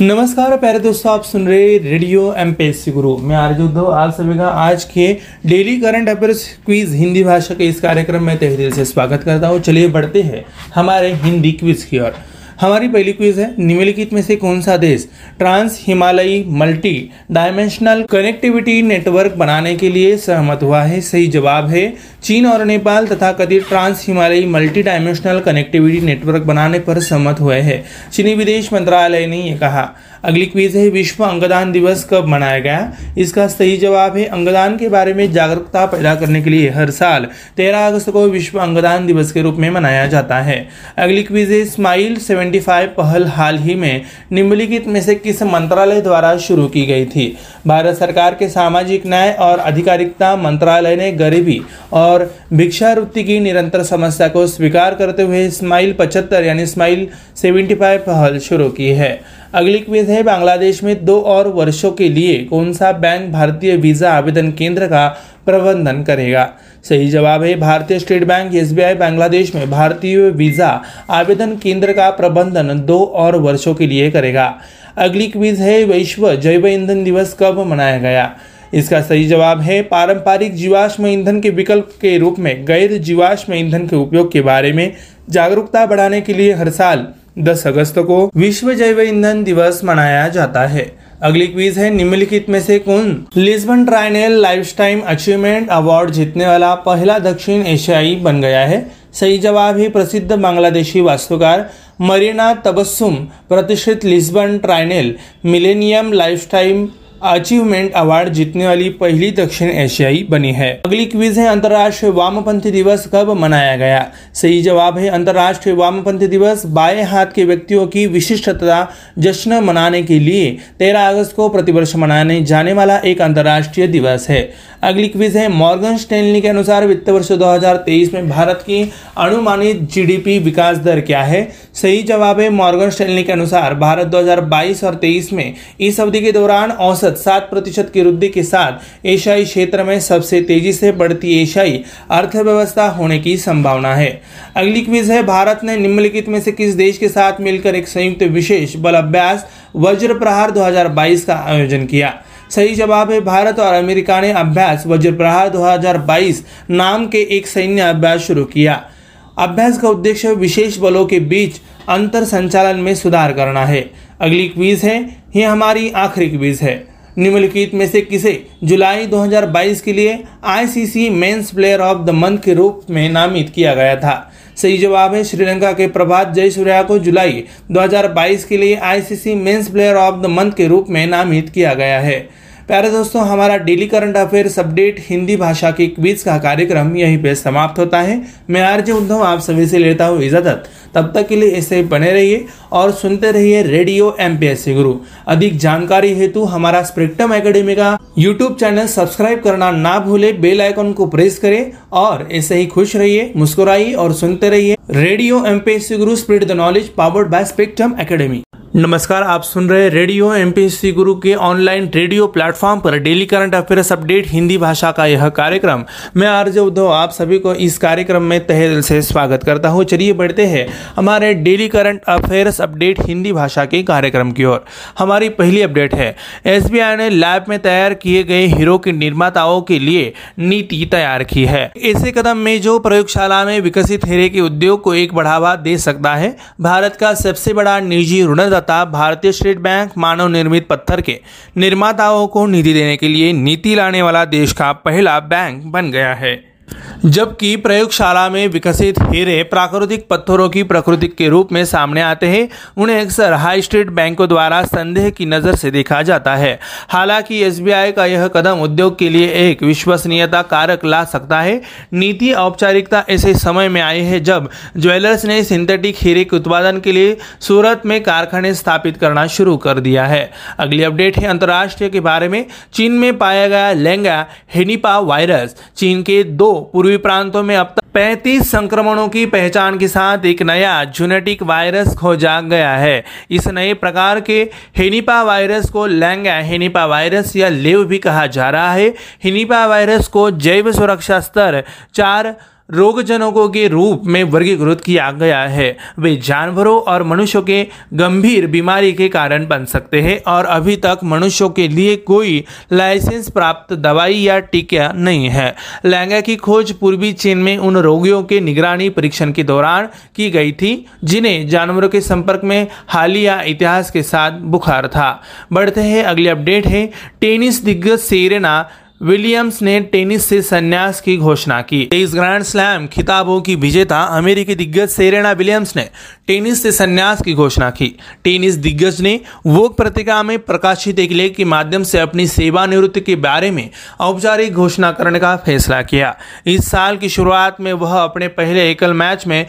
नमस्कार प्यारे दोस्तों, आप सुन रहे रेडियो एम पी गुरु। मैं आर्ज उद्धव, आप सभी का आज के daily current affairs quiz Hindi भाषा के इस कार्यक्रम में तहे दिल से स्वागत करता हूँ। चलिए बढ़ते हैं हमारे हिंदी क्विज की ओर। हमारी पहली क्विज है, निम्नलिखित में से कौन सा देश ट्रांस हिमालयी मल्टी डायमेंशनल कनेक्टिविटी नेटवर्क बनाने के लिए सहमत हुआ है? सही जवाब है, चीन और नेपाल तथा कथित ट्रांस हिमालयी मल्टी डायमेंशनल कनेक्टिविटी नेटवर्क बनाने पर सहमत हुए हैं। चीनी विदेश मंत्रालय ने यह कहा। अगली क्वीज है, विश्व अंगदान दिवस कब मनाया गया? इसका सही जवाब है, अंगदान के बारे में जागरूकता पैदा करने के लिए हर साल। 13 अगस्त को विश्व अंगदान दिवस के रूप में मनाया जाता है। अगली क्वीज है, स्माइल 75 पहल हाल ही में निम्नलिखित में से किस मंत्रालय द्वारा शुरू की गई थी? भारत सरकार के सामाजिक न्याय और अधिकारिकता मंत्रालय ने गरीबी और भिक्षावृत्ति की निरंतर समस्या को स्वीकार करते हुए स्माइल पचहत्तर यानी स्माइल 75 पहल शुरू की है। अगली क्विज है, बांग्लादेश में दो और वर्षों के लिए कौन सा बैंक भारतीय वीज़ा आवेदन केंद्र का प्रबंधन करेगा? सही जवाब है, भारतीय स्टेट बैंक, एसबीआई बांग्लादेश में भारतीय वीज़ा आवेदन केंद्र का प्रबंधन दो और वर्षों के लिए करेगा। अगली क्विज है, विश्व जैव ईंधन दिवस कब मनाया गया? इसका सही जवाब है, पारंपरिक जीवाश्म ईंधन के विकल्प के रूप में, गैर जीवाश्म ईंधन के उपयोग के बारे में जागरूकता बढ़ाने के लिए हर साल 10 अगस्त को विश्व जैव ईंधन दिवस मनाया जाता है। अगली क्वीज है, निम्नलिखित में से कौन? Lisbon triennale lifetime achievement award जीतने वाला पहला दक्षिण एशियाई बन गया है। सही जवाब है, प्रसिद्ध बांग्लादेशी वास्तुकार मरीना तबस्सुम, प्रतिष्ठित Lisbon triennale millennium lifetime achievement award जीतने वाली पहली दक्षिण एशियाई बनी है। अगली क्विज है अंतर्राष्ट्रीय वामपंथी दिवस कब मनाया गया? सही जवाब है अंतर्राष्ट्रीय वामपंथी दिवस बाएँ हाथ के व्यक्तियों की विशिष्टता जश्न मनाने के लिए 13 अगस्त को प्रतिवर्ष मनाने जाने वाला एक अंतर्राष्ट्रीय दिवस है। अगली क्विज है मॉर्गन स्टेनली के अनुसार वित्त वर्ष 2023 में भारत की अनुमानित जीडीपी विकास दर क्या है? सही जवाब है मॉर्गन स्टेनली के अनुसार भारत 2022 और 23 में इस अवधि के दौरान औसत सात प्रतिशत की वृद्धि के साथ एशियाई क्षेत्र में सबसे तेज़ी से बढ़ती एशियाई अर्थव्यवस्था होने की संभावना है। अगली क्विज है, भारत ने निम्नलिखित में से किस देश के साथ मिलकर एक संयुक्त विशेष बल अभ्यास वज्र प्रहार 2022 का आयोजन किया? सही जवाब है, भारत और अमेरिका ने अभ्यास वज्र प्रहार 2022 नाम के एक सैन्य अभ्यास शुरू किया। अभ्यास का उद्देश्य विशेष बलों के बीच अंतर संचालन में सुधार करना है। अगली क्विज है, ये हमारी आखिरी क्विज है। निम्नलिखित में से किसे? जुलाई 2022 के लिए ICC men's player of the month के रूप में नामित किया गया था। सही जवाब है श्रीलंका के प्रभात जय सूर्या को जुलाई 2022 के लिए ICC men's player of the month के रूप में नामित किया गया है। प्यारे दोस्तों, हमारा daily current affairs update Hindi भाषा के क्विज का कार्यक्रम यहीं पे समाप्त होता है। मैं आरजे उद्धव, आप सभी से लेता हूँ इजाज़त। तब तक के लिए ऐसे बने रहिए और सुनते रहिए रेडियो एमपीएससी गुरु। अधिक जानकारी हेतु हमारा स्प्रिक्टम एकेडमी का यूट्यूब चैनल सब्सक्राइब करना ना भूले, बेल आइकन को प्रेस करें और ऐसे ही खुश रहिए, मुस्कुराइए और सुनते रहिए radio MPSC Guru spirit the knowledge powered by Spectrum Academy. नमस्कार, आप सुन रहे रेडियो एमपीएससी गुरु के ऑनलाइन रेडियो प्लेटफॉर्म पर daily current affairs update Hindi भाषा का यह कार्यक्रम। मैं आरजे उद्धव, आप सभी को इस कार्यक्रम में तहे दिल से स्वागत करता हूँ। चलिए बढ़ते हैं हमारे daily current affairs update Hindi भाषा के कार्यक्रम की ओर। हमारी पहली अपडेट है एसबीआई ने लैब में तैयार किए गए हीरो के निर्माताओं के लिए नीति तैयार की है। ऐसे कदम में जो प्रयोगशाला में विकसित हीरे के उद्योग को एक बढ़ावा दे सकता है, भारत का सबसे बड़ा निजी ऋणदाता तथा भारतीय स्टेट बैंक मानव निर्मित पत्थर के निर्माताओं को निधि देने के लिए नीति लाने वाला देश का पहला बैंक बन गया है। जबकि प्रयोगशाला में विकसित हीरे प्राकृतिक पत्थरों की प्रकृति के रूप में सामने आते हैं। उन्हें अक्सर हाई स्ट्रीट बैंकों द्वारा संदेह की नज़र से देखा जाता है। हालाँकि एसबीआई का यह कदम उद्योग के लिए एक विश्वसनीयता कारक ला सकता है। नीति औपचारिकता ऐसे समय में आई है जब ज्वेलर्स ने सिंथेटिक हीरे के उत्पादन के लिए सूरत में कारखाने स्थापित करना शुरू कर दिया है। अगली अपडेट है अंतर्राष्ट्रीय के बारे में। चीन में पाया गया लेंगा हेनिपा वायरस। चीन के दो पूर्वी प्रांतों में अब तक पैंतीस संक्रमणों की पहचान के साथ एक नया जूनेटिक वायरस खोजा गया है। इस नए प्रकार के हेनिपा वायरस को लैंगा हेनिपा वायरस या लेव भी कहा जा रहा है। हेनिपा वायरस को जैव सुरक्षा स्तर चार रोगजनकों के रूप में वर्गीकृत किया गया है। वे जानवरों और मनुष्यों के गंभीर बीमारी के कारण बन सकते हैं और अभी तक मनुष्यों के लिए कोई लाइसेंस प्राप्त दवाई या टीका नहीं है। लैंगा की खोज पूर्वी चीन में उन रोगियों के निगरानी परीक्षण के दौरान की गई थी, जिन्हें जानवरों के संपर्क में हालिया इतिहास के साथ बुखार था। बढ़ते हैं, अगली अपडेट है, टेनिस दिग्गज सेरेना विलियम्स ने टेनिस से संन्यास की घोषणा की। तेईस ग्रैंड स्लैम खिताबों की विजेता अमेरिकी दिग्गज सेरेना विलियम्स ने टेनिस से संन्यास की घोषणा की। टेनिस दिग्गज ने वोक पत्रिका में प्रकाशित एक लेख के माध्यम से अपनी सेवानिवृत्ति के बारे में औपचारिक घोषणा करने का फैसला किया। इस साल की शुरुआत में वह अपने पहले एकल मैच में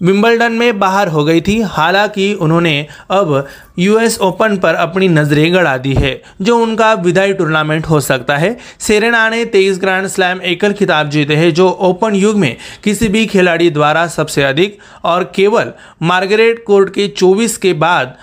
विंबलडन में बाहर हो गई थी, हालाँकि उन्होंने अब यूएस ओपन पर अपनी नज़रें गड़ा दी है, जो उनका विदाई टूर्नामेंट हो सकता है। सेरेना ने तेईस ग्रैंड स्लैम एकल खिताब जीते हैं, जो ओपन युग में किसी भी खिलाड़ी द्वारा सबसे अधिक और केवल मार्गरेट कोर्ट के 24 के बाद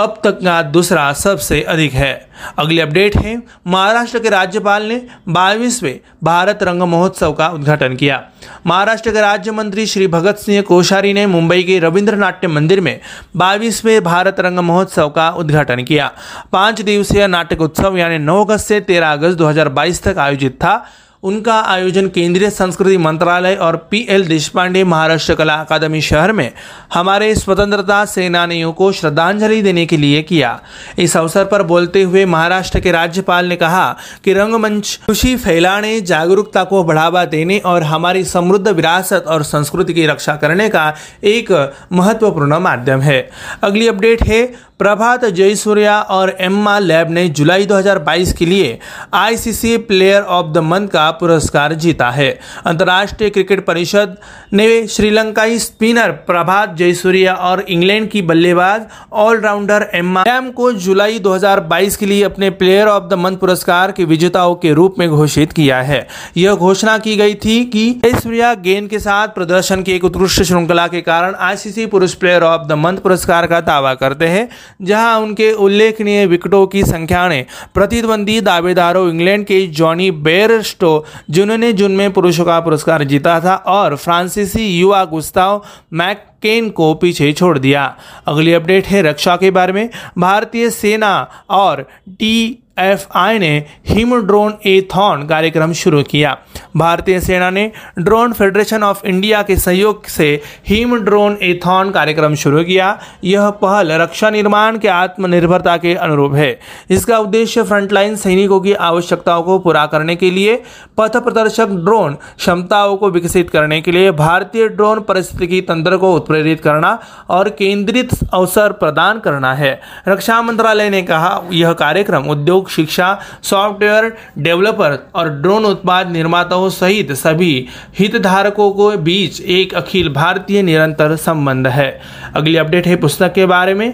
अब तक का दूसरा सबसे अधिक है। अगली अपडेट है, महाराष्ट्र के राज्यपाल ने बाईसवें भारत रंग महोत्सव का उद्घाटन किया। महाराष्ट्र के राज्य मंत्री श्री भगत सिंह कोश्यारी ने मुंबई के रविंद्र नाट्य मंदिर में बाईसवें भारत रंग महोत्सव का उद्घाटन किया। पाँच दिवसीय नाटक उत्सव यानी नौ अगस्त से तेरह अगस्त 2022 तक आयोजित था। उनका आयोजन केंद्रीय संस्कृति मंत्रालय और पी एल देशपांडे महाराष्ट्र कला अकादमी शहर में हमारे स्वतंत्रता सेनानियों को श्रद्धांजलि देने के लिए किया। इस अवसर पर बोलते हुए महाराष्ट्र के राज्यपाल ने कहा कि रंगमंच, खुशी फैलाने, जागरूकता को बढ़ावा देने और हमारी समृद्ध विरासत और संस्कृति की रक्षा करने का एक महत्वपूर्ण माध्यम है। अगली अपडेट है, प्रभात जयसूर्या और एम्मा लैब ने जुलाई 2022 के लिए ICC player of the month का पुरस्कार जीता है। अंतर्राष्ट्रीय क्रिकेट परिषद ने श्रीलंकाई स्पिनर प्रभात जयसूर्या और इंग्लैंड की बल्लेबाज ऑलराउंडर एम्मा लैब को जुलाई 2022 के लिए अपने प्लेयर ऑफ़ द मंथ पुरस्कार के विजेताओं के रूप में घोषित किया है। यह घोषणा की गई थी कि जयसूर्या गेंद के साथ प्रदर्शन की एक उत्कृष्ट श्रृंखला के कारण आईसीसी पुरुष प्लेयर ऑफ़ द मंथ पुरस्कार का दावा करते हैं, जहाँ उनके उल्लेखनीय विकेटों की संख्या ने प्रतिद्वंदी दावेदारों इंग्लैंड के जॉनी बेयरस्टो जिन्होंने जून में पुरुषों का पुरस्कार जीता था और फ्रांसीसी युवा गुस्ताव मैक केन को पीछे छोड़ दिया। अगली अपडेट है रक्षा के बारे में। भारतीय सेना और टी एफ़ आई ने हिम ड्रोन एथॉन कार्यक्रम शुरू किया। भारतीय सेना ने ड्रोन फेडरेशन ऑफ़ इंडिया के सहयोग से हिम ड्रोन एथॉन कार्यक्रम शुरू किया। यह पहल रक्षा निर्माण के आत्मनिर्भरता के अनुरूप है। इसका उद्देश्य फ्रंटलाइन सैनिकों की आवश्यकताओं को पूरा करने के लिए पथ प्रदर्शक ड्रोन क्षमताओं को विकसित करने के लिए भारतीय ड्रोन परिस्थिति तंत्र को उत्प्रेरित करना और केंद्रित अवसर प्रदान करना है। रक्षा मंत्रालय ने कहा, यह कार्यक्रम उद्योग शिक्षा, सॉफ्टवेयर डेवलपर और ड्रोन उत्पाद निर्माताओं सहित सभी हितधारकों के बीच एक अखिल भारतीय निरंतर संबंध है। अगली अपडेट है पुस्तक के बारे में।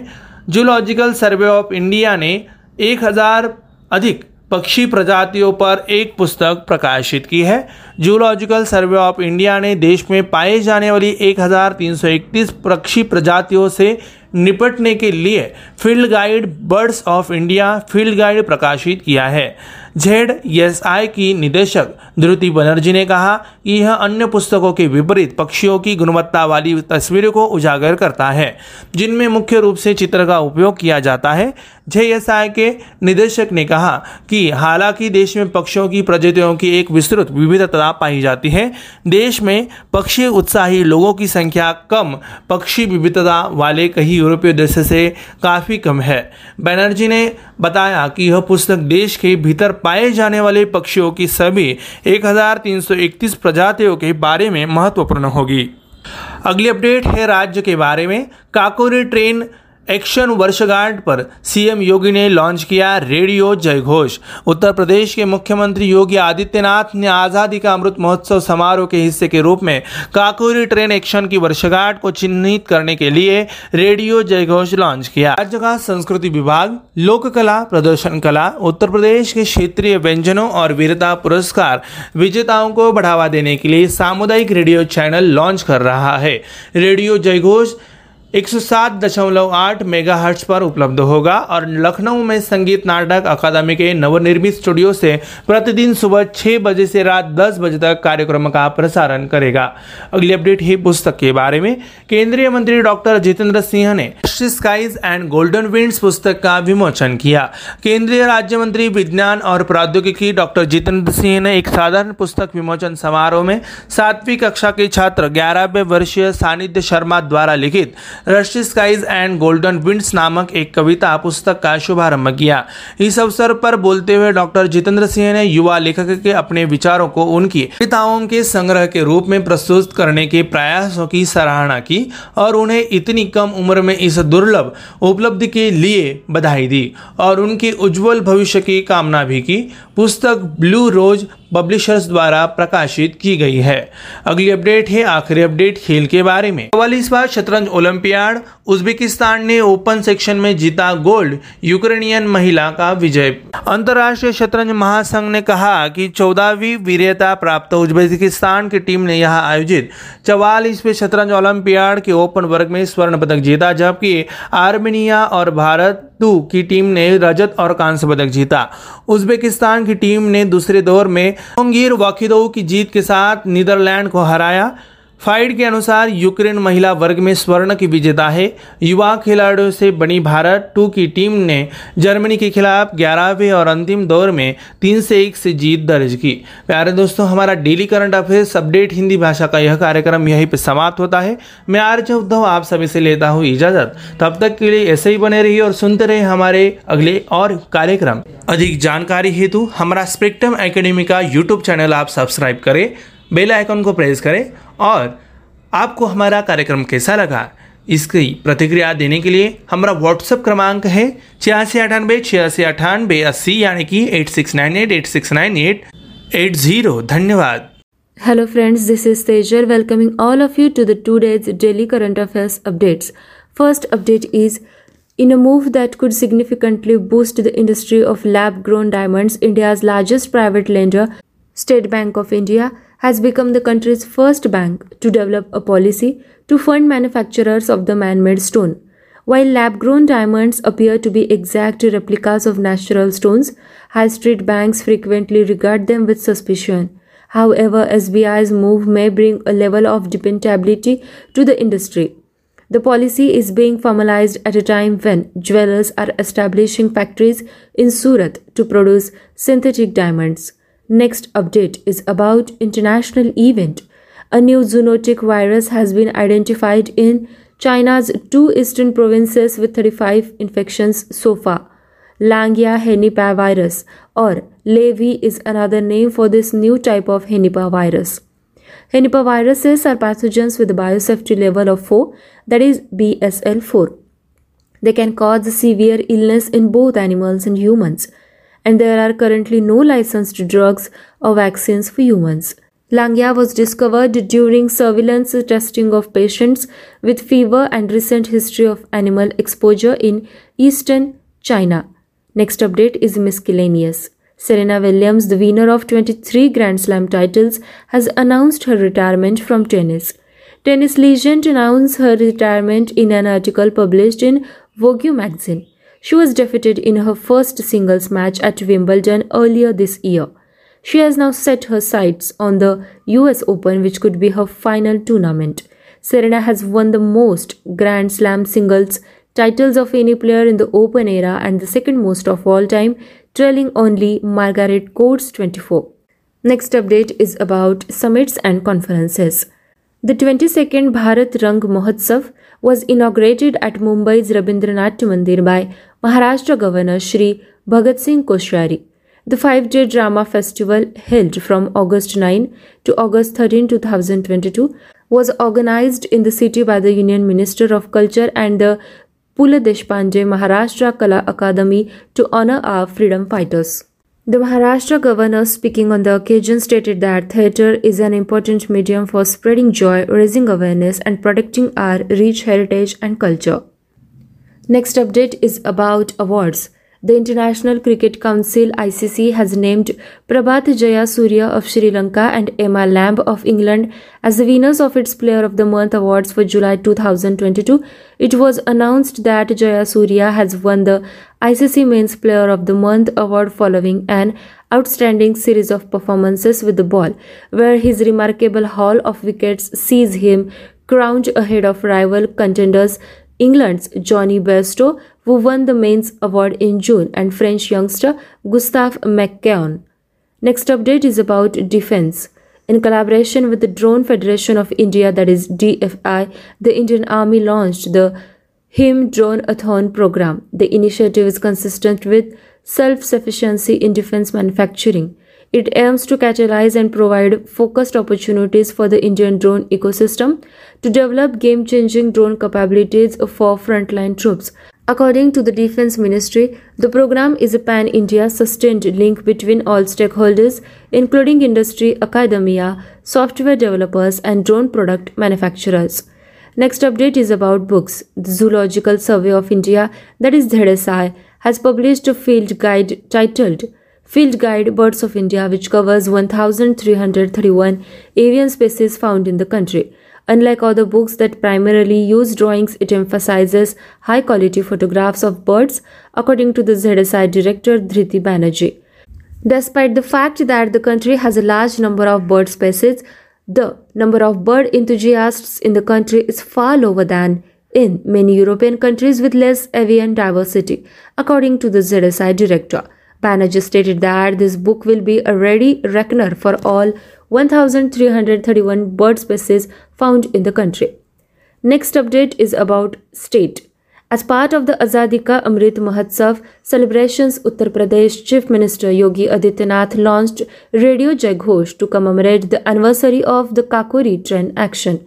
जूलॉजिकल सर्वे ऑफ़ इंडिया ने एक हज़ार अधिक पक्षी प्रजातियों पर एक पुस्तक प्रकाशित की है। जूलॉजिकल सर्वे ऑफ़ इंडिया ने देश में पाए जाने वाली 1331 पक्षी प्रजातियों से निपटने के लिए field guide birds of India field guide प्रकाशित किया है। जेड एस आई की निदेशक ध्रुति बनर्जी ने कहा कि यह अन्य पुस्तकों के विपरीत पक्षियों की गुणवत्ता वाली तस्वीरों को उजागर करता है, जिनमें मुख्य रूप से चित्र का उपयोग किया जाता है। जेएसआई के निदेशक ने कहा कि हालाँकि देश में पक्षियों की प्रजातियों की एक विस्तृत विविधता पाई जाती है, देश में पक्षी उत्साही लोगों की संख्या कम, पक्षी विविधता वाले कई यूरोपीय देशों से काफ़ी कम है। बनर्जी ने बताया कि यह पुस्तक देश के भीतर पाए जाने वाले पक्षियों की सभी 1331 प्रजातियों के बारे में महत्वपूर्ण होगी। अगली अपडेट है राज्य के बारे में। काकोरी ट्रेन एक्शन वर्षगांठ पर सीएम योगी ने लॉन्च किया रेडियो जयघोष। उत्तर प्रदेश के मुख्यमंत्री योगी आदित्यनाथ ने आज़ादी का अमृत महोत्सव समारोह के हिस्से के रूप में काकोरी ट्रेन एक्शन की वर्षगांठ को चिन्हित करने के लिए रेडियो जयघोष लॉन्च किया। राज्य का संस्कृति विभाग लोक कला प्रदर्शन कला, उत्तर प्रदेश के क्षेत्रीय व्यंजनों और वीरता पुरस्कार विजेताओं को बढ़ावा देने के लिए सामुदायिक रेडियो चैनल लॉन्च कर रहा है। रेडियो जयघोष 107.8 मेगाहर्ट्ज पर उपलब्ध होगा और लखनऊ में संगीत नाटक अकादमी के नवनिर्मित स्टूडियो से प्रतिदिन सुबह छह बजे से रात 10 बजे तक कार्यक्रम का प्रसारण करेगा। अगली अपडेट है पुस्तक के बारे में। केंद्रीय मंत्री डॉक्टर जितेंद्र सिंह ने स्काइज एंड गोल्डन विंड्स पुस्तक का विमोचन किया। केंद्रीय राज्य मंत्री विज्ञान और प्रौद्योगिकी डॉक्टर जितेंद्र सिंह ने एक साधारण पुस्तक विमोचन समारोह में सातवीं कक्षा के छात्र ग्यारहवें वर्षीय सानिध्य शर्मा द्वारा लिखित रशी स्काइज एंड गोल्डन विंड्स नामक एक कविता पुस्तक का शुभारंभ किया। इस अवसर पर बोलते हुए डॉक्टर जितेंद्र सिंह ने युवा लेखक के अपने विचारों को उनकी कविताओं के संग्रह के रूप में प्रस्तुत करने के प्रयासों की सराहना की और उन्हें इतनी कम उम्र में इस दुर्लभ उपलब्धि के लिए बधाई दी और उनके उज्जवल भविष्य की कामना भी की। पुस्तक ब्लू रोज पब्लिशर्स द्वारा प्रकाशित की गई है। अगली अपडेट है आखिरी अपडेट खेल के बारे में। बार शतरंज ओलंपियाड, उज्बेकिस्तान ने ओपन सेक्शन में जीता गोल्ड, यूक्रेनियन महिला का विजय। अंतर्राष्ट्रीय शतरंज महासंघ ने कहा कि चौदहवीं वीरता प्राप्त उज्बेकिस्तान की टीम ने यहाँ आयोजित चवालीसवें शतरंज ओलंपियाड के ओपन वर्ग में स्वर्ण पदक जीता, जबकि आर्मेनिया और भारत टू की टीम ने रजत और कांस्य पदक जीता। उज्बेकिस्तान की टीम ने दूसरे दौर में ओंगीर वाकिदो की जीत के साथ नीदरलैंड को हराया। फाइट के अनुसार यूक्रेन महिला वर्ग में स्वर्ण की विजेता है। युवा खिलाड़ियों से बनी भारत टू की टीम ने जर्मनी के खिलाफ ग्यारहवें और अंतिम दौर में तीन से एक से जीत दर्ज की। प्यारे दोस्तों, हमारा daily current affairs update Hindi भाषा का यह कार्यक्रम यहीं पे समाप्त होता है। मैं आर्ज उद्धव आप सभी से लेता हूँ इजाज़त। तब तक के लिए ऐसे ही बने रहिए और सुनते रहे हमारे अगले और कार्यक्रम। अधिक जानकारी हेतु हमारा स्पेक्ट्रम एकेडमी का यूट्यूब चैनल आप सब्सक्राइब करें। बेल आइकन को प्रेस करें और आपको हमारा कार्यक्रम कैसा लगा इसकी प्रतिक्रिया देने के लिए हमारा व्हाट्सअप क्रमांक है छियासी अठानबे छियासी अठानबे अस्सी यानी कि eight six nine eight eight six nine eight eight zero धन्यवाद। Hello friends this is तेजर welcoming all of you to the today's daily current affairs updates first update is In a move that could significantly boost the industry of lab grown diamonds, India's largest private lender, State Bank of India, has become the country's first bank to develop a policy to fund manufacturers of the man made stone. While lab grown diamonds appear to be exact replicas of natural stones, high street banks frequently regard them with suspicion. However, SBI's move may bring a level of dependability to the industry. The policy is being formalized at a time when jewelers are establishing factories in Surat to produce synthetic diamonds. Next update is about international event. A new zoonotic virus has been identified in China's two eastern provinces with 35 infections so far. Langia henipavirus or LAV is another name for this new type of henipavirus. Henipaviruses are pathogens with a biosafety level of 4 that is BSL4. They can cause severe illness in both animals and humans and there are currently no licensed drugs or vaccines for humans. Langia was discovered during surveillance testing of patients with fever and recent history of animal exposure in eastern China. Next update is miscellaneous. Serena Williams, the winner of 23 Grand Slam titles, has announced her retirement from tennis. Tennis legend announced her retirement in an article published in Vogue magazine. She was defeated in her first singles match at Wimbledon earlier this year. She has now set her sights on the US Open, which could be her final tournament. Serena has won the most Grand Slam singles titles of any player in the Open era and the second most of all time, trailing only Margaret Court's 24. Next update is about summits and conferences. The 22nd Bharat Rang Mahotsav was inaugurated at Mumbai's Rabindranath Mandir by Maharashtra Governor Shri Bhagat Singh Koshyari. The five day drama festival, held from August 9 to August 13, 2022, was organized in the city by the Union Minister of Culture and the Pula Deshpande Maharashtra Kala Akademi to honor our freedom fighters. The Maharashtra governor, speaking on the occasion, stated that theatre is an important medium for spreading joy, raising awareness, and protecting our rich heritage and culture. Next update is about awards. The International Cricket Council ICC has named Prabhat Jayasuriya of Sri Lanka and Emma Lamb of England as the winners of its Player of the Month awards for July 2022. It was announced that Jayasuriya has won the ICC Men's Player of the Month award following an outstanding series of performances with the ball, where his remarkable haul of wickets sees him crowned ahead of rival contenders England's Jonny Bairstow, who won the men's award in June, and French youngster Gustave McKeown. Next update is about defense. In collaboration with the Drone Federation of India, that is DFI, the Indian Army launched the HIM Drone Athon program. The initiative is consistent with self sufficiency in defense manufacturing. It aims to catalyze and provide focused opportunities for the Indian drone ecosystem to develop game changing drone capabilities for frontline troops. According to the Defense Ministry, the program is a pan India sustained link between all stakeholders, including industry, academia, software developers, and drone product manufacturers. Next update is about books. The Zoological Survey of India, that is ZSI, has published a field guide titled Field Guide Birds of India, which covers 1,331 avian species found in the country. Unlike other books that primarily use drawings, it emphasizes high quality photographs of birds, according to the ZSI director Dhriti Banerjee. Despite the fact that the country has a large number of bird species, the number of bird enthusiasts in the country is far lower than in many European countries with less avian diversity, according to the ZSI director. Banerjee stated that this book will be a ready reckoner for all 1331 bird species found in the country. Next update is about state. As part of the Azadi Ka Amrit Mahotsav celebrations, Uttar Pradesh Chief Minister Yogi Adityanath launched Radio Jaghosh to commemorate the anniversary of the Kakori train action.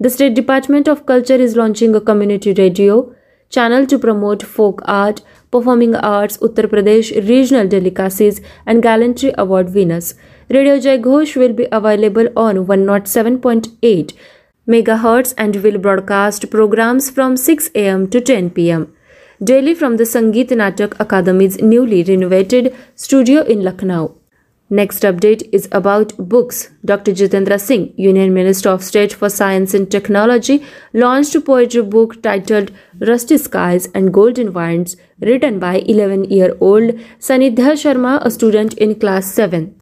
The State Department of Culture is launching a community radio channel to promote folk art, performing arts, Uttar Pradesh regional delicacies, and gallantry award winners. Radio Jai Ghosh will be available on 107.8 megahertz and will broadcast programs from 6 am to 10 pm. Daily from the Sangeet Natak Academy's newly renovated studio in Lucknow. Next update is about books. Dr. Jitendra Singh, Union Minister of State for Science and Technology, launched a poetry book titled Rusty Skies and Golden Winds, written by 11 year old Sanidhya Sharma, a student in class 7.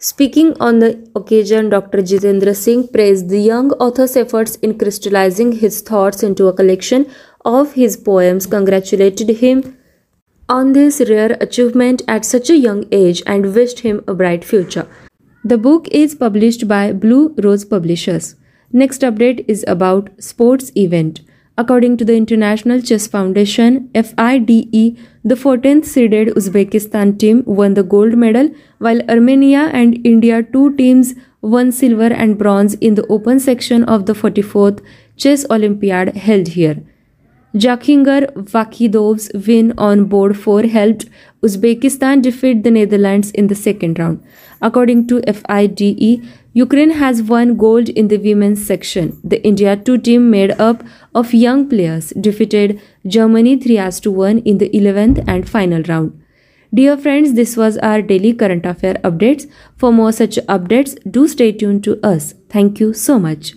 Speaking on the occasion, Dr. Jitendra Singh praised the young author's efforts in crystallizing his thoughts into a collection of his poems, congratulated him on this rare achievement at such a young age and wished him a bright future. The book is published by Blue Rose Publishers. Next update is about sports event. According to the International Chess Foundation FIDE, the 14th seeded Uzbekistan team won the gold medal while Armenia and India two teams won silver and bronze in the open section of the 44th Chess Olympiad held here. Jakhinger Vakhidov's win on board 4 helped Uzbekistan defeat the Netherlands in the second round. According to FIDE, Ukraine has won gold in the women's section. The India 2 team made up of young players defeated Germany 3 to 1 in the 11th and final round. Dear friends, this was our daily current affair updates. For more such updates, do stay tuned to us. Thank you so much.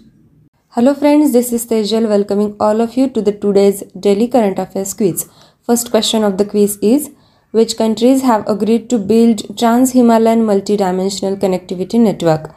Hello friends, this is Tejal welcoming all of you to the today's daily current affairs quiz. First question of the quiz is which countries have agreed to build trans-Himalayan multi-dimensional connectivity network?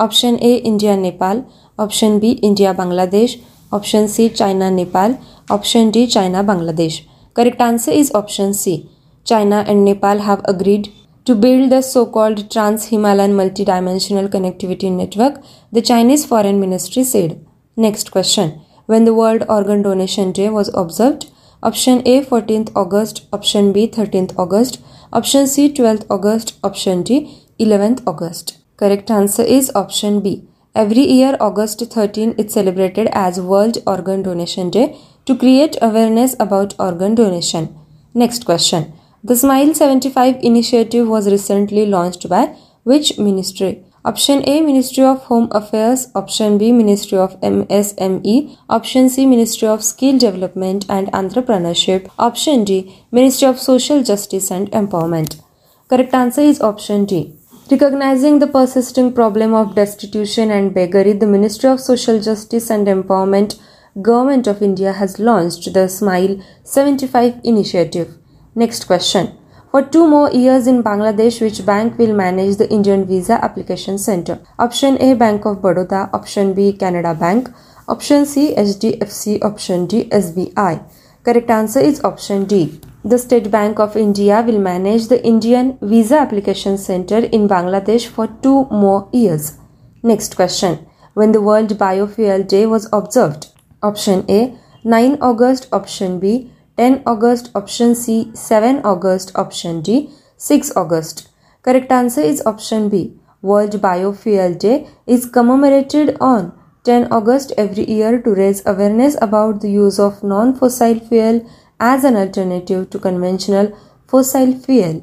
Option A India Nepal, option B India Bangladesh, option C China Nepal, option D China Bangladesh. Correct answer is option C. China and Nepal have agreed to build the so-called trans-Himalayan multi-dimensional connectivity network, the Chinese Foreign Ministry said. Next question. When the World Organ Donation Day was observed? Option A 14th August, option B 13th August, option C 12th August, option D 11th August. Correct answer is option B. Every year August 13 is celebrated as World Organ Donation Day to create awareness about organ donation. Next question. The Smile 75 initiative was recently launched by which ministry? Option A Ministry of Home Affairs, Option B Ministry of MSME, Option C Ministry of Skill Development and Entrepreneurship, Option D Ministry of Social Justice and Empowerment. Correct answer is option D. Recognizing the persisting problem of destitution and beggary, the Ministry of Social Justice and Empowerment, Government of India has launched the Smile 75 initiative. Next question. For two more years in Bangladesh, which bank will manage the Indian Visa Application Center? Option A Bank of Baroda, Option B Canada Bank, Option C HDFC, Option D SBI. Correct answer is option D. The State Bank of India will manage the Indian Visa Application Center in Bangladesh for two more years. Next question. When the World Biofuel Day was observed? Option A 9 August, Option B 10 August, option C, 7 August, option D, 6 August. Correct answer is option B. World Biofuel Day is commemorated on 10 August every year to raise awareness about the use of non fossil fuel as an alternative to conventional fossil fuel.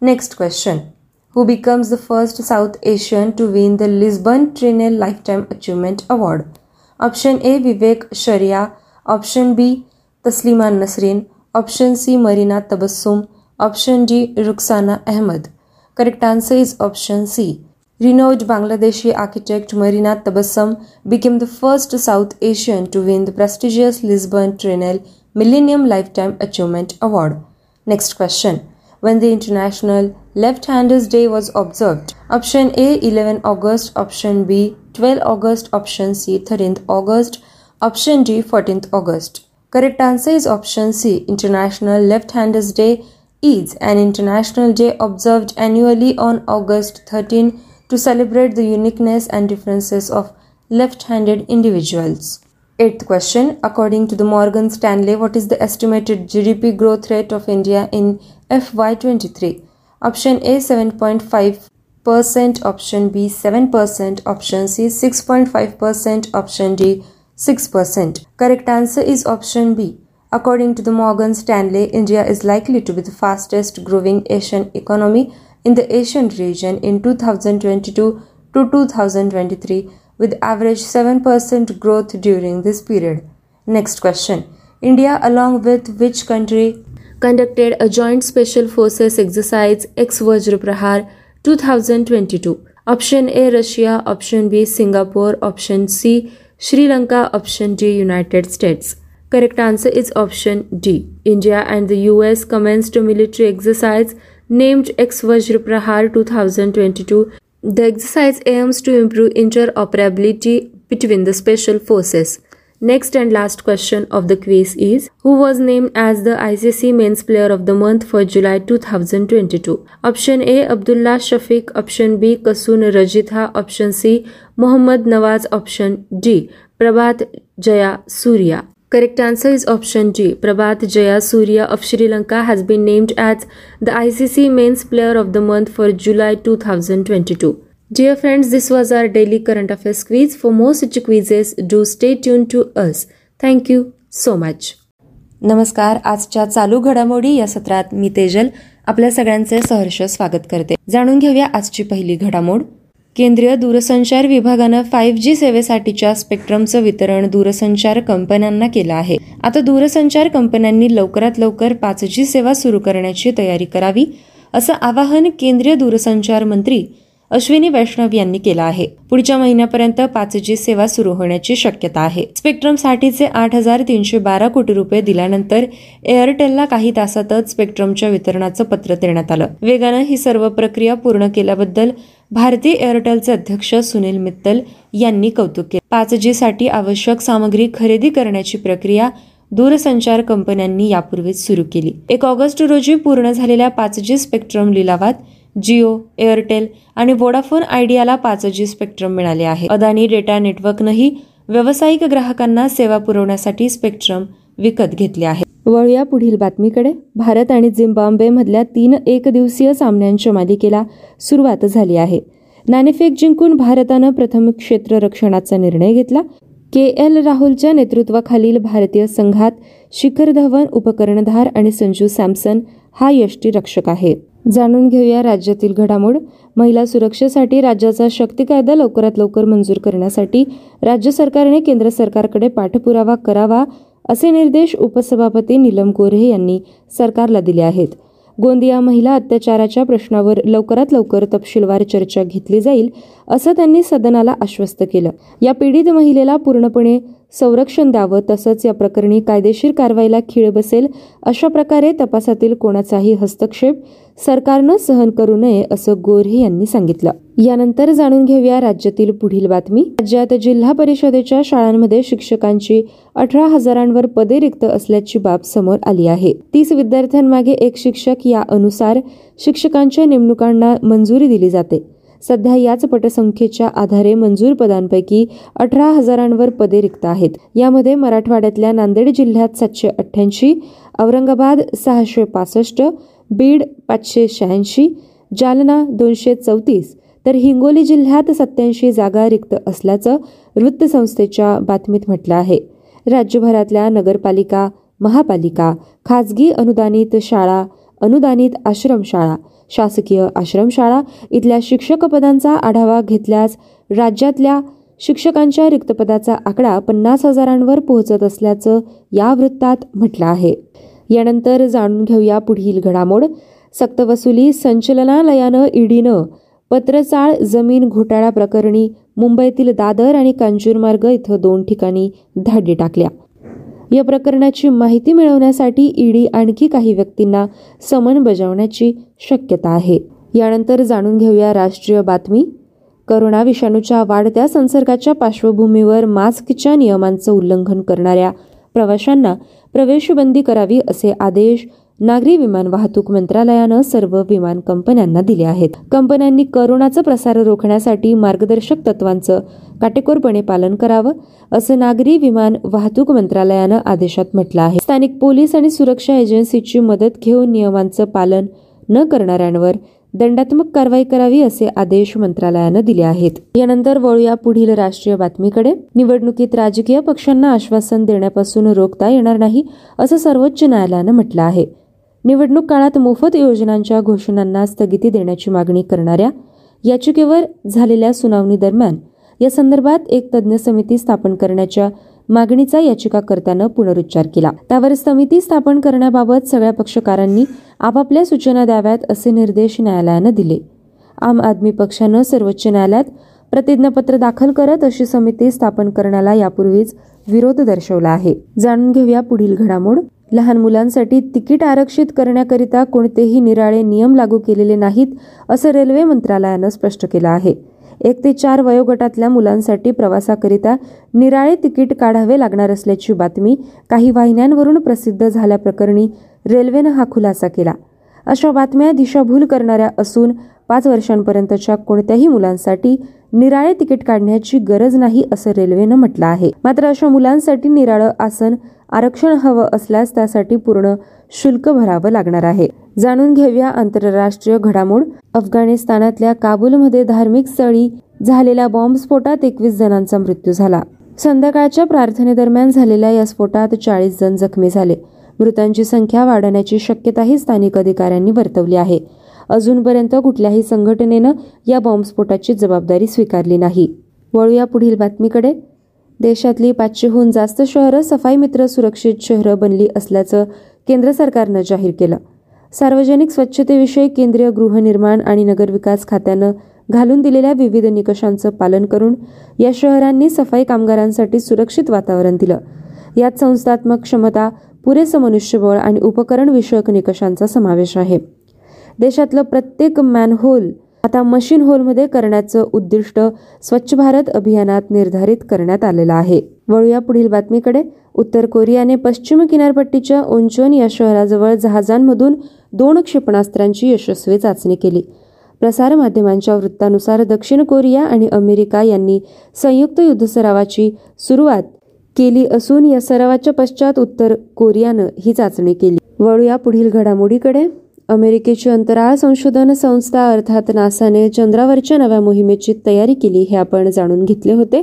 Next question Who becomes the first South Asian to win the Lisbon Trinil Lifetime Achievement Award? Option A Vivek Sharia, Option B Taslima Nasreen, Option C Marina Tabassum, Option D Ruksana Ahmed. Correct answer is option C. Renowned Bangladeshi architect Marina Tabassum became the first South Asian to win the prestigious Lisbon Triennial Millennium Lifetime Achievement Award. Next question. When the International Left-Handers Day was observed? Option A 11 August, option B 12 August, option C 13th August, option D 14th August. Correct answer is option C. International Left-Handers Day is an international day observed annually on August 13 to celebrate the uniqueness and differences of left-handed individuals. Eighth question. According to the Morgan Stanley, what is the estimated GDP growth rate of India in FY23? Option A 7.5%, option B 7%, option C 6.5%, option D 6%. Correct answer is option B. According to the Morgan Stanley, India is likely to be the fastest growing Asian economy in the Asian region in 2022 to 2023 with average 7% growth during this period. Next question. India along with which country conducted a joint special forces exercise ex Vajra Prahar 2022? Option A Russia, option B Singapore, option C Sri Lanka, option D, United States. Correct answer is option D. India and the US commenced a military exercise named Ex Vajra Prahar 2022. The exercise aims to improve interoperability between the special forces. Next and last question of the quiz is Who was named as the ICC Men's Player of the Month for July 2022? Option A Abdullah Shafiq, Option B Kasun Rajitha, Option C Muhammad Nawaz, Option D Prabhat Jaya Surya. Correct answer is option D. Prabhat Jaya Surya of Sri Lanka has been named as the ICC Men's Player of the Month for July 2022. Dear friends, this was our daily current affairs quiz. For more such quizzes, do stay tuned to us. Thank you so much. नमस्कार आजच्या चालू घडामोडी या सत्रात मी तेजल आपल्या सगळ्यांचे सहर्ष स्वागत करते जाणून घेऊया आजची पहिली घडामोड केंद्रीय दूरसंचार विभागानं फाईव्ह जी सेवेसाठीच्या स्पेक्ट्रमचं वितरण दूरसंचार कंपन्यांना केलं आहे. आता दूरसंचार कंपन्यांनी लवकरात लवकर पाच जी सेवा सुरू करण्याची तयारी करावी असं आवाहन केंद्रीय दूरसंचार मंत्री अश्विनी वैष्णव यांनी केलं आहे. पुढच्या महिन्यापर्यंत पाच जी सेवा सुरू होण्याची शक्यता आहे. स्पेक्ट्रमसाठीचे आठ हजार तीनशे बारा कोटी रुपये दिल्यानंतर एअरटेलला काही तासातच स्पेक्ट्रमच्या वितरणाचं पत्र देण्यात आलं. वेगानं ही सर्व प्रक्रिया पूर्ण केल्याबद्दल भारतीय एअरटेलचे अध्यक्ष सुनील मित्तल यांनी कौतुक केले. पाच जी साठी आवश्यक सामग्री खरेदी करण्याची प्रक्रिया दूरसंचार कंपन्यांनी यापूर्वीच सुरू केली. एक ऑगस्ट रोजी पूर्ण झालेल्या पाच जी स्पेक्ट्रम लिलावात जिओ एअरटेल आणि वोडाफोन आयडियाला पाच जी स्पेक्ट्रम मिळाले आहे. अदानी डेटा नेटवर्कनंही व्यावसायिक ग्राहकांना सेवा पुरवण्यासाठी स्पेक्ट्रम विकत घेतले आहे. वळूया पुढील बातमीकडे. भारत आणि झिम्बाब्वेमधल्या तीन एक दिवसीय सामन्यांच्या मालिकेला सुरुवात झाली आहे. नाणेफेक जिंकून भारतानं प्रथम क्षेत्ररक्षणाचा निर्णय घेतला. के. एल. राहुलच्या नेतृत्वाखालील भारतीय संघात शिखर धवन उपकर्णधार आणि संजू सॅमसन हा यष्टीरक्षक आहे. जाणून घेऊया राज्यातील घडामोड. महिला सुरक्षेसाठी राज्याचा शक्ती कायदा लवकरात लवकर मंजूर करण्यासाठी राज्य सरकारने केंद्र सरकारकडे पाठपुरावा करावा असे निर्देश उपसभापती नीलम गोऱ्हे यांनी सरकारला दिले आहेत. गोंदिया महिला अत्याचाराच्या प्रश्नावर लवकरात लवकर तपशीलवार चर्चा घेतली जाईल असं त्यांनी सदनाला आश्वस्त केलं. या पीडित महिलेला पूर्णपणे संरक्षण द्यावं तसंच या प्रकरणी कायदेशीर कारवाईला खीळ बसेल अशा प्रकारे तपासातील कोणाचाही हस्तक्षेप सरकारनं सहन करू नये असं गोऱ्हे यांनी सांगितलं. यानंतर जाणून घेऊया राज्यातील पुढील बातमी. राज्यात जिल्हा परिषदेच्या शाळांमध्ये शिक्षकांची अठरा हजारांवर पदे रिक्त असल्याची बाब समोर आली आहे. तीस विद्यार्थ्यांमागे एक शिक्षक या अनुसार शिक्षकांच्या नेमणुकांना मंजुरी दिली जाते. सध्या याच पटसंख्येच्या आधारे मंजूर पदांपैकी अठरा हजारांवर पदे रिक्त आहेत. यामध्ये मराठवाड्यातल्या नांदेड जिल्ह्यात सातशे अठ्ठ्याऐंशी औरंगाबाद सहाशे पासष्ट बीड पाचशे शहाऐंशी जालना दोनशे चौतीस तर हिंगोली जिल्ह्यात सत्याऐंशी जागा रिक्त असल्याचं वृत्तसंस्थेच्या बातमीत म्हटलं आहे. राज्यभरातल्या नगरपालिका महापालिका खाजगी अनुदानित शाळा अनुदानित आश्रमशाळा शासकीय आश्रमशाळा इथल्या शिक्षक पदांचा आढावा घेतल्यास राज्यातल्या शिक्षकांच्या रिक्तपदाचा आकडा पन्नास हजारांवर पोहोचत असल्याचं या वृत्तात म्हटलं आहे. यानंतर जाणून घेऊया पुढील घडामोड. सक्तवसुली संचलनालयानं ईडीनं पत्रचाळ जमीन घोटाळा प्रकरणी मुंबईतील दादर आणि कांजूरमार्ग इथं दोन ठिकाणी धाडी टाकल्या. या प्रकरणाची माहिती मिळवण्यासाठी ईडी आणखी काही व्यक्तींना समन बजावण्याची शक्यता आहे. यानंतर जाणून घेऊया राष्ट्रीय बातमी. करोना विषाणूच्या वाढत्या संसर्गाच्या पार्श्वभूमीवर मास्कच्या नियमांचं उल्लंघन करणाऱ्या प्रवाशांना प्रवेशबंदी करावी असे आदेश नागरी विमान वाहतूक मंत्रालयानं सर्व विमान कंपन्यांना दिले आहेत. कंपन्यांनी करोनाचा प्रसार रोखण्यासाठी मार्गदर्शक तत्वांचं काटेकोरपणे पालन करावं असं नागरी विमान वाहतूक मंत्रालयानं आदेशात म्हटलं आहे. स्थानिक पोलीस आणि सुरक्षा एजन्सीची मदत घेऊन नियमांचं पालन न करणाऱ्यांवर दंडात्मक कारवाई करावी असे आदेश मंत्रालयानं दिले आहेत. यानंतर वळूया पुढील राष्ट्रीय बातमीकडे. निवडणुकीत राजकीय पक्षांना आश्वासन देण्यापासून रोखता येणार नाही असं सर्वोच्च न्यायालयानं म्हटलं आहे. निवडणूक काळात मोफत योजनांच्या घोषणांना स्थगिती देण्याची मागणी करणाऱ्या याचिकेवर झालेल्या सुनावणी दरम्यान या संदर्भात एक तज्ज्ञ समिती स्थापन करण्याच्या मागणीचा याचिकाकर्त्यानं पुनरुच्चार केला. त्यावर समिती स्थापन करण्याबाबत सगळ्या पक्षकारांनी आपापल्या सूचना द्याव्यात असे निर्देश न्यायालयानं दिले. आम आदमी पक्षानं सर्वोच्च न्यायालयात प्रतिज्ञापत्र दाखल करत अशी समिती स्थापन करण्याला यापूर्वीच विरोध दर्शवला आहे. जाणून घेऊया पुढील घडामोड. लहान मुलांसाठी तिकीट आरक्षित करण्याकरिता कोणतेही निराळे नियम लागू केलेले नाहीत असं रेल्वे मंत्रालयानं स्पष्ट केलं आहे. एक ते चार वयोगटातल्या मुलांसाठी प्रवासाकरिता निराळे तिकीट काढावे लागणार असल्याची बातमी काही वाहिन्यांवरून प्रसिद्ध झाल्याप्रकरणी रेल्वेनं हा खुलासा केला. अशा बातम्या दिशाभूल करणाऱ्या असून पाच वर्षांपर्यंतच्या कोणत्याही मुलांसाठी निराळे तिकीट काढण्याची गरज नाही असं रेल्वेनं म्हटलं आहे. मात्र अशा मुलांसाठी निराळं आसन आरक्षण हवं असल्यास त्यासाठी पूर्ण शुल्क भरावं लागणार आहे. जाणून घेऊया आंतरराष्ट्रीय घडामोड. अफगाणिस्तानातल्या काबूलमध्ये धार्मिक स्थळी झालेल्या बॉम्बस्फोटात एकवीस जणांचा मृत्यू झाला. संध्याकाळच्या प्रार्थनेदरम्यान झालेल्या या स्फोटात चाळीस जण जखमी झाले. मृतांची संख्या वाढण्याची शक्यताही स्थानिक अधिकाऱ्यांनी वर्तवली आहे. अजूनपर्यंत कुठल्याही संघटनेनं या बॉम्बस्फोटाची जबाबदारी स्वीकारली नाही. वळूया पुढील बातमीकडे. देशातली पाचशेहून जास्त शहरं सफाई मित्र सुरक्षित शहरं बनली असल्याचं केंद्र सरकारनं जाहीर केलं. सार्वजनिक स्वच्छतेविषयी केंद्रीय गृहनिर्माण आणि नगरविकास खात्यानं घालून दिलेल्या विविध निकषांचं पालन करून या शहरांनी सफाई कामगारांसाठी सुरक्षित वातावरण दिलं. यात संस्थात्मक क्षमता पुरेसं मनुष्यबळ आणि उपकरण विषयक निकषांचा समावेश आहे. देशातलं प्रत्येक मॅनहोल आता मशीन होलमध्ये करण्याचं उद्दिष्ट स्वच्छ भारत अभियानात निर्धारित करण्यात आलेलं आहे. वळूया पुढील बातमीकडे. उत्तर कोरियाने पश्चिम किनारपट्टीच्या ओंचोन या शहराजवळ जहाजांमधून दोन क्षेपणास्त्रांची यशस्वी चाचणी केली. प्रसारमाध्यमांच्या वृत्तानुसार दक्षिण कोरिया आणि अमेरिका यांनी संयुक्त युद्ध सरावाची सुरुवात केली असून या सरावाच्या पश्चात उत्तर कोरियानं ही चाचणी केली. वळूया पुढील घडामोडीकडे. अमेरिकेची अंतराळ संशोधन संस्था अर्थात नासाने चंद्रावरच्या नव्या मोहिमेची तयारी केली हे आपण जाणून घेतले होते.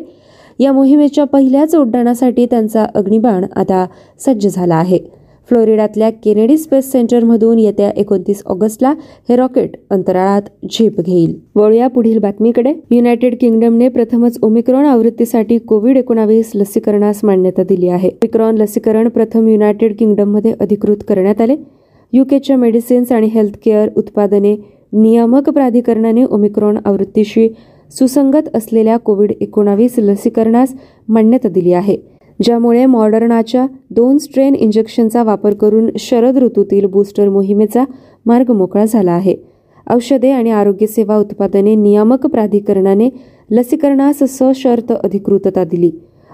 या मोहिमेच्या पहिल्याच उड्डाणासाठी त्यांचा अग्निबाण आता सज्ज झाला आहे. फ्लोरिडातल्या केनेडी स्पेस सेंटरमधून येत्या एकोणतीस ऑगस्टला हे रॉकेट अंतराळात झेप घेईल. वळूया पुढील बातमीकडे. युनायटेड किंगडमने प्रथमच ओमिक्रॉन आवृत्तीसाठी कोविड एकोणावीस लसीकरणास मान्यता दिली आहे. ओमिक्रॉन लसीकरण प्रथम युनायटेड किंगडममध्ये अधिकृत करण्यात आले. युकेच्या मेडिसिन्स आणि हेल्थकेअर उत्पादने नियामक प्राधिकरणाने ओमिक्रॉन आवृत्तीशी सुसंगत असलेल्या कोविड एकोणावीस लसीकरणास मान्यता दिली आहे ज्यामुळे मॉडर्नाच्या दोन स्ट्रेन इंजेक्शनचा वापर करून शरद ऋतूतील बूस्टर मोहिमेचा मार्ग मोकळा झाला आहे. औषधे आणि आरोग्य सेवा उत्पादने नियामक प्राधिकरणाने लसीकरणास सशर्त अधिकृतता दिली.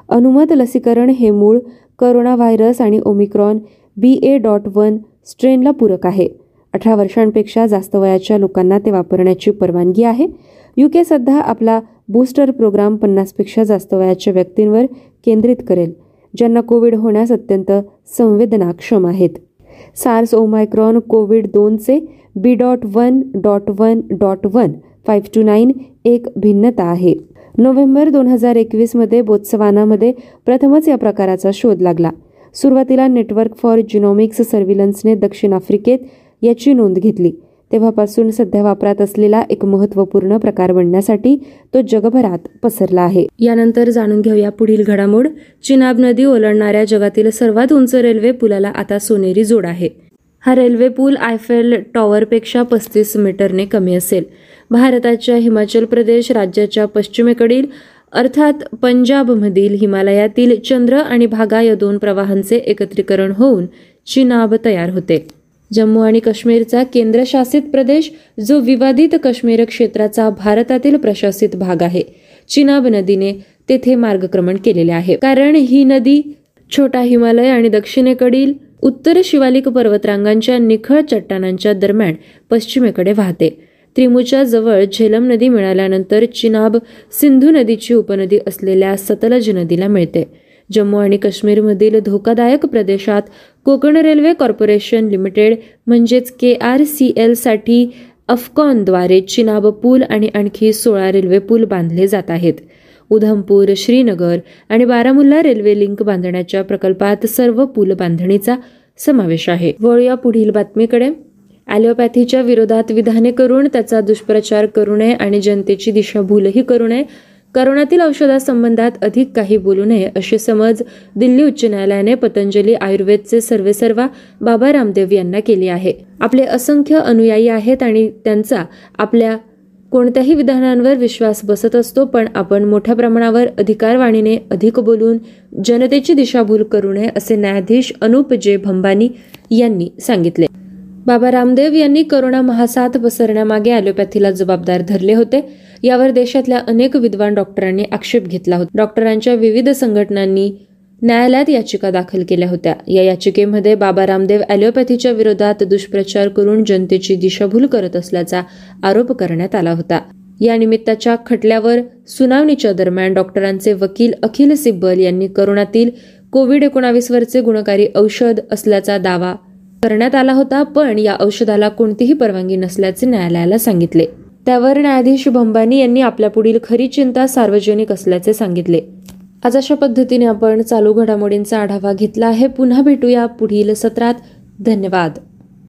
अनुमत लसीकरण हे मूळ करोना व्हायरस आणि omicron B A dot one स्ट्रेनला पूरक आहे. अठरा वर्षांपेक्षा जास्त वयाच्या लोकांना ते वापरण्याची परवानगी आहे. युके सध्या आपला बूस्टर प्रोग्राम पन्नासपेक्षा जास्त वयाच्या व्यक्तींवर केंद्रित करेल ज्यांना कोविड होण्यास अत्यंत संवेदनाक्षम आहेत. SARS omicron Covid दोनचे B dot one dot one dot one five two nine एक भिन्नता आहे. नोव्हेंबर दोन हजार एकवीसमध्ये बोत्सवानामध्ये प्रथमच या प्रकाराचा शोध लागला. सुरुवातीला नेटवर्क फॉर जिनॉमिक्स सर्व्हिलन्सने दक्षिण आफ्रिकेत याची नोंद घेतली. तेव्हापासून सध्या वापरात असलेला एक महत्त्वपूर्ण प्रकार बनण्यासाठी तो जगभरात पसरला आहे. यानंतर जाणून घेऊया पुढील घडामोड. चिनाब नदी ओलांडणाऱ्या जगातील सर्वात उंच रेल्वे पुलाला आता सोनेरी जोड आहे. हा रेल्वे पूल आयफेल टॉवरपेक्षा पस्तीस मीटरने कमी असेल. भारताच्या हिमाचल प्रदेश राज्याच्या पश्चिमेकडील अर्थात पंजाबमधील हिमालयातील चंद्र आणि भागा या दोन प्रवाहांचे एकत्रीकरण होऊन चिनाब तयार होते. जम्मू आणि काश्मीरचा केंद्रशासित प्रदेश जो विवादित काश्मीर क्षेत्राचा भारतातील प्रशासित भाग आहे चिनाब नदीने तेथे मार्गक्रमण केलेले आहे. कारण ही नदी छोटा हिमालय आणि दक्षिणेकडील उत्तर शिवालिक पर्वतरांगांच्या निखळ चट्टानांच्या दरम्यान पश्चिमेकडे वाहते. त्रिमुच्या जवळ झेलम नदी मिळाल्यानंतर चिनाब सिंधू नदीची उपनदी असलेल्या सतलज नदीला मिळते. जम्मू आणि काश्मीरमधील धोकादायक प्रदेशात कोकण रेल्वे कॉर्पोरेशन लिमिटेड म्हणजेच के आर सी एलसाठी अफकॉनद्वारे चिनाब पूल आणि आणखी सोळा रेल्वे पूल बांधले जात आहेत. उधमपूर श्रीनगर आणि बारामुल्ला रेल्वे लिंक बांधण्याच्या प्रकल्पात सर्व पूल बांधणीचा समावेश आहे. वळूया पुढील बातमीकडे. ॲलोपॅथीच्या विरोधात विधाने करून त्याचा दुष्प्रचार करू नये आणि जनतेची दिशाभूलही करू नये. करोनातील औषधासंबंधात अधिक काही बोलू नये असे समज दिल्ली उच्च न्यायालयाने पतंजली आयुर्वेदचे सर्वेसर्वा बाबा रामदेव यांना केली आहे. आपले असंख्य अनुयायी आहेत आणि त्यांचा आपल्या कोणत्याही विधानांवर विश्वास बसत असतो पण आपण मोठ्या प्रमाणावर अधिकारवाणीने अधिक बोलून जनतेची दिशाभूल करू नये असे न्यायाधीश अनुप जे भंबानी यांनी सांगितले. बाबा रामदेव यांनी करोना महासाथ पसरण्यामागे ॲलोपॅथीला जबाबदार धरले होते. यावर देशातल्या अनेक विद्वान डॉक्टरांनी आक्षेप घेतला होता. डॉक्टरांच्या विविध संघटनांनी न्यायालयात याचिका दाखल केल्या होत्या. या याचिकेमध्ये बाबा रामदेव ॲलोपॅथीच्या विरोधात दुष्प्रचार करून जनतेची दिशाभूल करत असल्याचा आरोप करण्यात आला होता. या निमित्ताच्या खटल्यावर सुनावणीच्या दरम्यान डॉक्टरांचे वकील अखिल सिब्बल यांनी करोनातील कोविड एकोणावीस वरचे गुणकारी औषध असल्याचा दावा करण्यात आला होता पण या औषधाला कोणतीही परवानगी नसल्याचे न्यायालयाला सांगितले. त्यावर न्यायाधीश भंबानी यांनी आपल्या पुढील खरी चिंता सार्वजनिक असल्याचे सांगितले. आज अशा पद्धतीने आपण चालू घडामोडींचा आढावा घेतला आहे. पुन्हा भेटूया पुढील सत्रात. धन्यवाद.